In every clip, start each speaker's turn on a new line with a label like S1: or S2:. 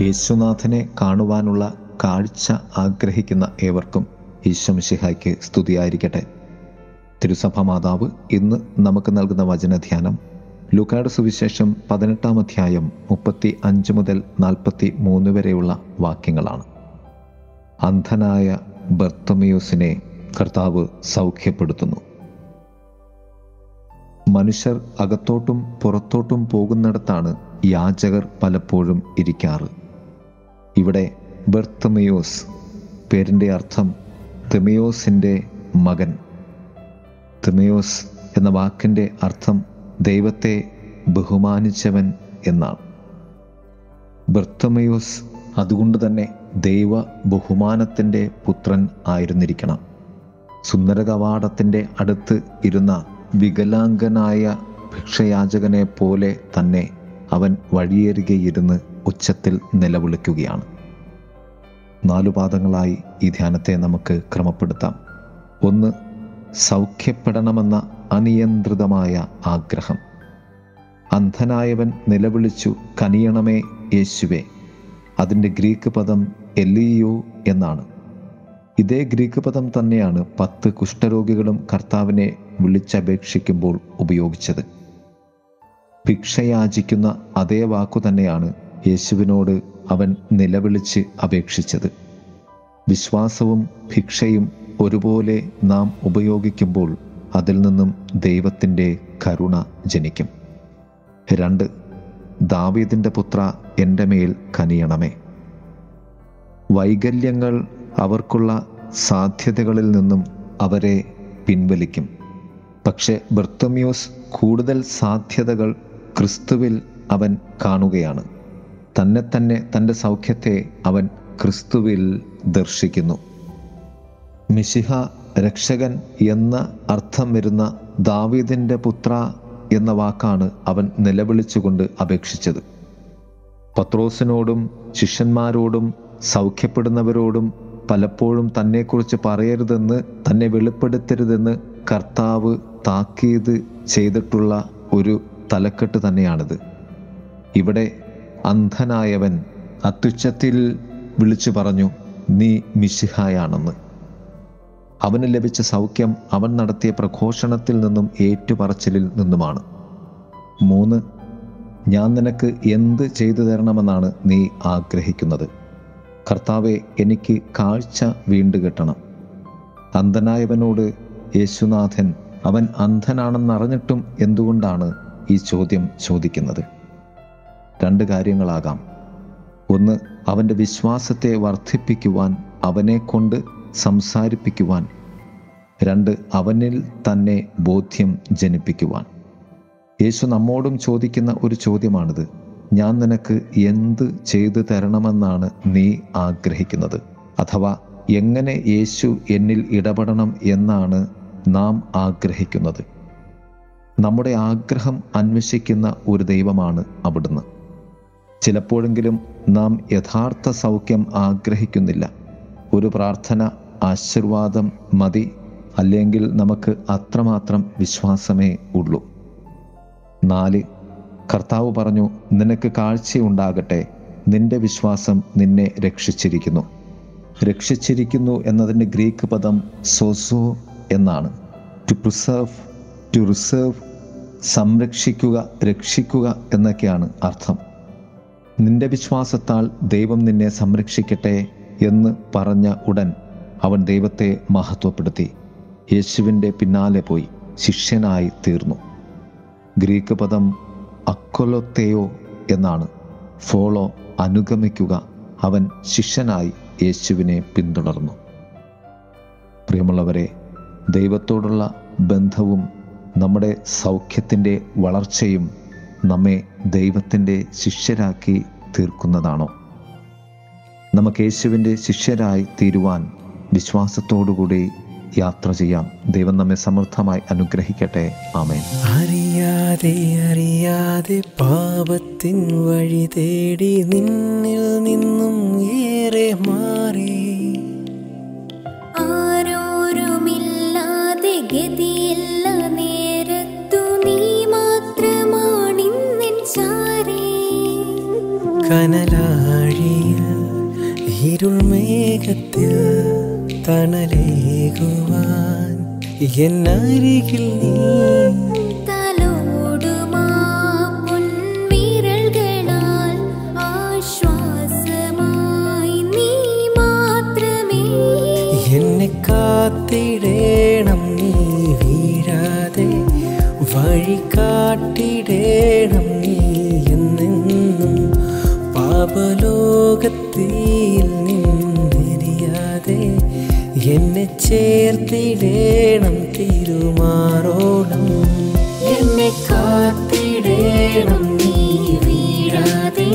S1: യേശുനാഥനെ കാണുവാനുള്ള കാഴ്ച ആഗ്രഹിക്കുന്ന ഏവർക്കും ഈശ്വംശിഹായ്ക്ക് സ്തുതിയായിരിക്കട്ടെ. തിരുസഭ മാതാവ് ഇന്ന് നമുക്ക് നൽകുന്ന വചനധ്യാനം ലുക്കാട് സുവിശേഷം പതിനെട്ടാം അധ്യായം മുപ്പത്തി അഞ്ച് മുതൽ നാൽപ്പത്തി മൂന്ന് വരെയുള്ള വാക്യങ്ങളാണ്. അന്ധനായ ബർത്തമിയോസിനെ കർത്താവ് സൗഖ്യപ്പെടുത്തുന്നു. മനുഷ്യർ അകത്തോട്ടും പുറത്തോട്ടും പോകുന്നിടത്താണ് യാചകർ പലപ്പോഴും ഇരിക്കാറ്. ഇവിടെ ബർത്തമിയോസ് പേരിന്റെ അർത്ഥം തെമയോസിന്റെ മകൻ. തെമയോസ് എന്ന വാക്കിന്റെ അർത്ഥം ദൈവത്തെ ബഹുമാനിച്ചവൻ എന്നാണ്. ബർത്തമയോസ് അതുകൊണ്ട് തന്നെ ദൈവ ബഹുമാനത്തിന്റെ പുത്രൻ ആയിരുന്നിരിക്കണം. സുന്ദര കവാടത്തിന്റെ അടുത്ത് ഇരുന്ന വികലാംഗനായ ഭിക്ഷയാചകനെ പോലെ തന്നെ അവൻ വഴിയേറുകയിരുന്ന് ഉച്ചത്തിൽ നിലവിളിക്കുകയാണ്. നാലു പാദങ്ങളായി ഈ ധ്യാനത്തെ നമുക്ക് ക്രമപ്പെടുത്താം. ഒന്ന് സൗഖ്യപ്പെടണമെന്ന അനിയന്ത്രിതമായ ആഗ്രഹം. അന്ധനായവൻ നിലവിളിച്ചു കനിയണമേ യേശുവേ. അതിന്റെ ഗ്രീക്ക് പദം എലിയോ എന്നാണ്. ഇതേ ഗ്രീക്ക് പദം തന്നെയാണ് പത്ത് കുഷ്ഠരോഗികളും കർത്താവിനെ വിളിച്ചപേക്ഷിക്കുമ്പോൾ ഉപയോഗിച്ചത്. ഭിക്ഷയാചിക്കുന്ന അതേ വാക്കു തന്നെയാണ് യേശുവിനോട് അവൻ നിലവിളിച്ച് അപേക്ഷിച്ചത്. വിശ്വാസവും ഭിക്ഷയും ഒരുപോലെ നാം ഉപയോഗിക്കുമ്പോൾ അതിൽ നിന്നും ദൈവത്തിന്റെ കരുണ ജനിക്കും. രണ്ട് ദാവീദിന്റെ പുത്ര എന്റെ മേൽ കനിയണമേ. വൈകല്യങ്ങൾ അവർക്കുള്ള സാധ്യതകളിൽ നിന്നും അവരെ പിൻവലിക്കും. പക്ഷെ ബർത്തമ്യൂസ് കൂടുതൽ സാധ്യതകൾ ക്രിസ്തുവിൽ അവൻ കാണുകയാണ്. തന്നെ തന്നെ തന്റെ സൗഖ്യത്തെ അവൻ ക്രിസ്തുവിൽ ദർശിക്കുന്നു. മിശിഹ രക്ഷകൻ എന്ന അർത്ഥം വരുന്ന ദാവീദിന്റെ പുത്ര എന്ന വാക്കാണ് അവൻ നിലവിളിച്ചുകൊണ്ട് അപേക്ഷിച്ചത്. പത്രോസിനോടും ശിഷ്യന്മാരോടും സൗഖ്യപ്പെടുന്നവരോടും പലപ്പോഴും തന്നെക്കുറിച്ച് പറയരുതെന്ന് തന്നെ വെളിപ്പെടുത്തരുതെന്ന് കർത്താവ് താക്കീത് ചെയ്തിട്ടുള്ള ഒരു തലക്കെട്ട് തന്നെയാണിത്. ഇവിടെ അന്ധനായവൻ അത്യുച്ചത്തിൽ വിളിച്ചു പറഞ്ഞു നീ മിശിഹായാണെന്ന്. അവന് ലഭിച്ച സൗഖ്യം അവൻ നടത്തിയ പ്രഘോഷണത്തിൽ നിന്നും ഏറ്റുപറച്ചിലിൽ നിന്നുമാണ്. മൂന്ന് ഞാൻ നിനക്ക് എന്ത് ചെയ്തു തരണമെന്നാണ് നീ ആഗ്രഹിക്കുന്നത്. കർത്താവെ എനിക്ക് കാഴ്ച വീണ്ടു കിട്ടണം. അന്ധനായവനോട് യേശുനാഥൻ അവൻ അന്ധനാണെന്നറിഞ്ഞിട്ടും എന്തുകൊണ്ടാണ് ഈ ചോദ്യം ചോദിക്കുന്നത്? രണ്ട് കാര്യങ്ങളാകാം. ഒന്ന് അവന്റെ വിശ്വാസത്തെ വർദ്ധിപ്പിക്കുവാൻ അവനെ കൊണ്ട് സംസാരിപ്പിക്കുവാൻ. രണ്ട് അവനിൽ തന്നെ ബോധ്യം ജനിപ്പിക്കുവാൻ. യേശു നമ്മോടും ചോദിക്കുന്ന ഒരു ചോദ്യമാണിത്. ഞാൻ നിനക്ക് എന്ത് ചെയ്തു തരണമെന്നാണ് നീ ആഗ്രഹിക്കുന്നത്? അഥവാ എങ്ങനെ യേശു എന്നിൽ ഇടപെടണം എന്നാണ് നാം ആഗ്രഹിക്കുന്നത്? നമ്മുടെ ആഗ്രഹം അന്വേഷിക്കുന്ന ഒരു ദൈവമാണ് അവിടുന്ന്. ചിലപ്പോഴെങ്കിലും നാം യഥാർത്ഥ സൗഖ്യം ആഗ്രഹിക്കുന്നില്ല. ഒരു പ്രാർത്ഥന ആശീർവാദം മതി അല്ലെങ്കിൽ നമുക്ക് അത്രമാത്രം വിശ്വാസമേ ഉള്ളൂ. നാല് കർത്താവ് പറഞ്ഞു നിനക്ക് കാഴ്ചയുണ്ടാകട്ടെ നിന്റെ വിശ്വാസം നിന്നെ രക്ഷിച്ചിരിക്കുന്നു. രക്ഷിച്ചിരിക്കുന്നു എന്നതിന്റെ ഗ്രീക്ക് പദം സോസോ എന്നാണ്. ടു പ്രിസേർവ് ടു റിസേർവ് സംരക്ഷിക്കുക രക്ഷിക്കുക എന്നൊക്കെയാണ് അർത്ഥം. നിന്റെ വിശ്വാസത്താൽ ദൈവം നിന്നെ സംരക്ഷിക്കട്ടെ എന്ന് പറഞ്ഞ ഉടൻ അവൻ ദൈവത്തെ മഹത്വപ്പെടുത്തി. യേശുവിന്റെ പിന്നാലെ പോയി ശിഷ്യനായി തീർന്നു. ഗ്രീക്ക് പദം അക്കൊലൊത്തേയോ എന്നാണ്. ഫോളോ അനുഗമിക്കുക അവൻ ശിഷ്യനായി യേശുവിനെ പിന്തുടർന്നു. പ്രിയമുള്ളവരെ ദൈവത്തോടുള്ള ബന്ധവും നമ്മുടെ സൗഖ്യത്തിന്റെ വളർച്ചയും നമ്മെ ദൈവത്തിന്റെ ശിഷ്യരാക്കി തീർക്കുന്നതാണോ? നമുക്ക് യേശുവിന്റെ ശിഷ്യരായി തീരുവാൻ വിശ്വാസത്തോടുകൂടി യാത്ര ചെയ്യാം. ദൈവം നമ്മെ സമൃദ്ധമായി അനുഗ്രഹിക്കട്ടെ. ആമേൻ.
S2: അറിയാതെ അറിയാതെ പാപത്തിൻ വഴി തേടി നിന്നിൽ നിന്നും ഏറെ മാറി തണലേകുവാൻ എന്നരികിൽ നീ. എന്നെ കാത്തിടേണം നീ വീഴാതെ വഴി കാട്ടിടേണം നീ എന്നെന്നും പാപലോകത്തിൽ എന്നെ ചേർത്തിടേണം തിരുമാറോണം. എന്നെ കാത്തിടേണം നീ വീഴാതെ.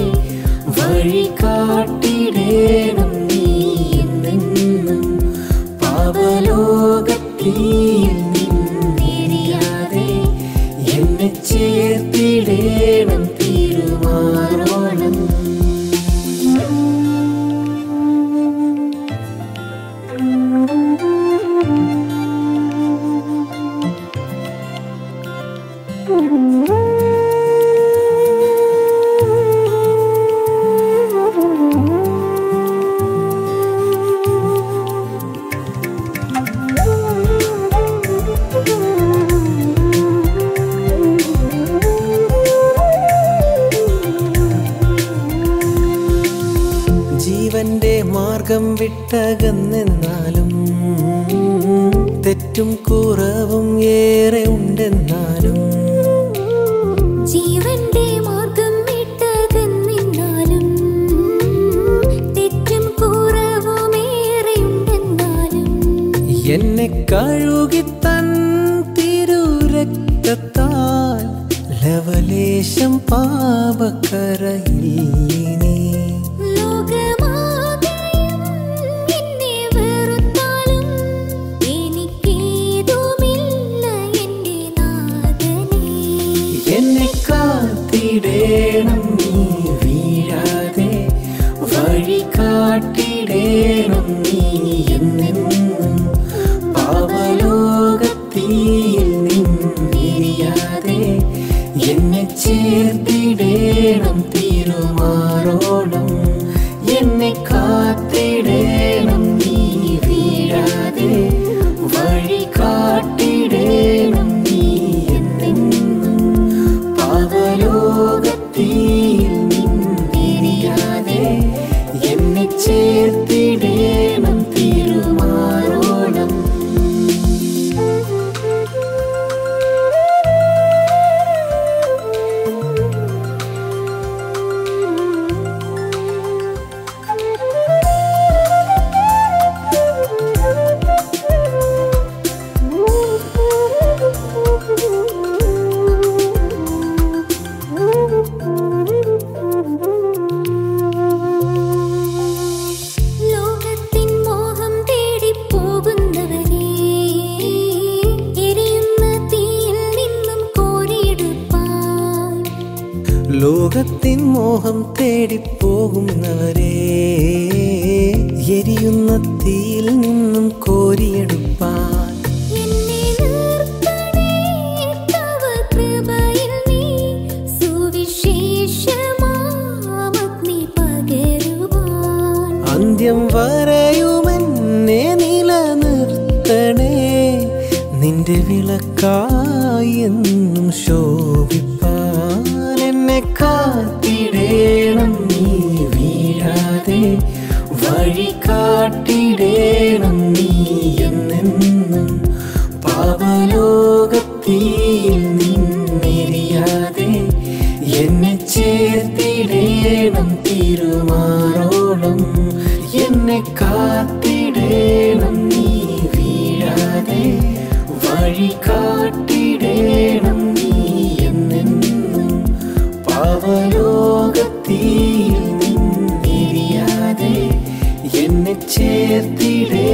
S2: വഴി കാട്ടിടേണം നീ എന്നെന്നും. എന്നെ ചേർത്തിടേണം മാർഗം വിട്ടകന്നെന്നാലും തെറ്റും കുറവും ഏറെ ഉണ്ടെന്നാലും
S3: ജീവന്റെ മാർഗം വിട്ടകന്നിന്നാലും തെറ്റും കുറവുമേറെയുണ്ടെന്നാലും
S2: എന്നെ കഴുകി തൻ തിരുരക്തത്താൽ ലവലേശം പാപക്കരയിനി വഴി കാട്ടിടേണം നീ
S3: ലോകത്തിൻ മോഹം
S2: തേടിപ്പോകുന്നവരെ എരിയുന്ന തീയിൽ നിന്നും കോരിയെടുപ്പാൻ. അന്ത്യം വരയുമെന്നെ നിലനിർത്തണേ നിന്റെ വിളക്കായി എന്നും ശോഭിപ്പാൻ. എന്നെ കാത്തിടേണം നീ വീഴാതെ വഴി കാട്ടിടേണം നീ എന്നെന്നും പാപലോകത്തിൽ നിന്നെറിയാതെ എന്നെ ചേർത്തിടേണം തിരുമാറോളം. എന്നെ കാത്തിടേണം നീ വീഴാതെ വഴി കാട്ടിടേണം ചേർത്തിടേ.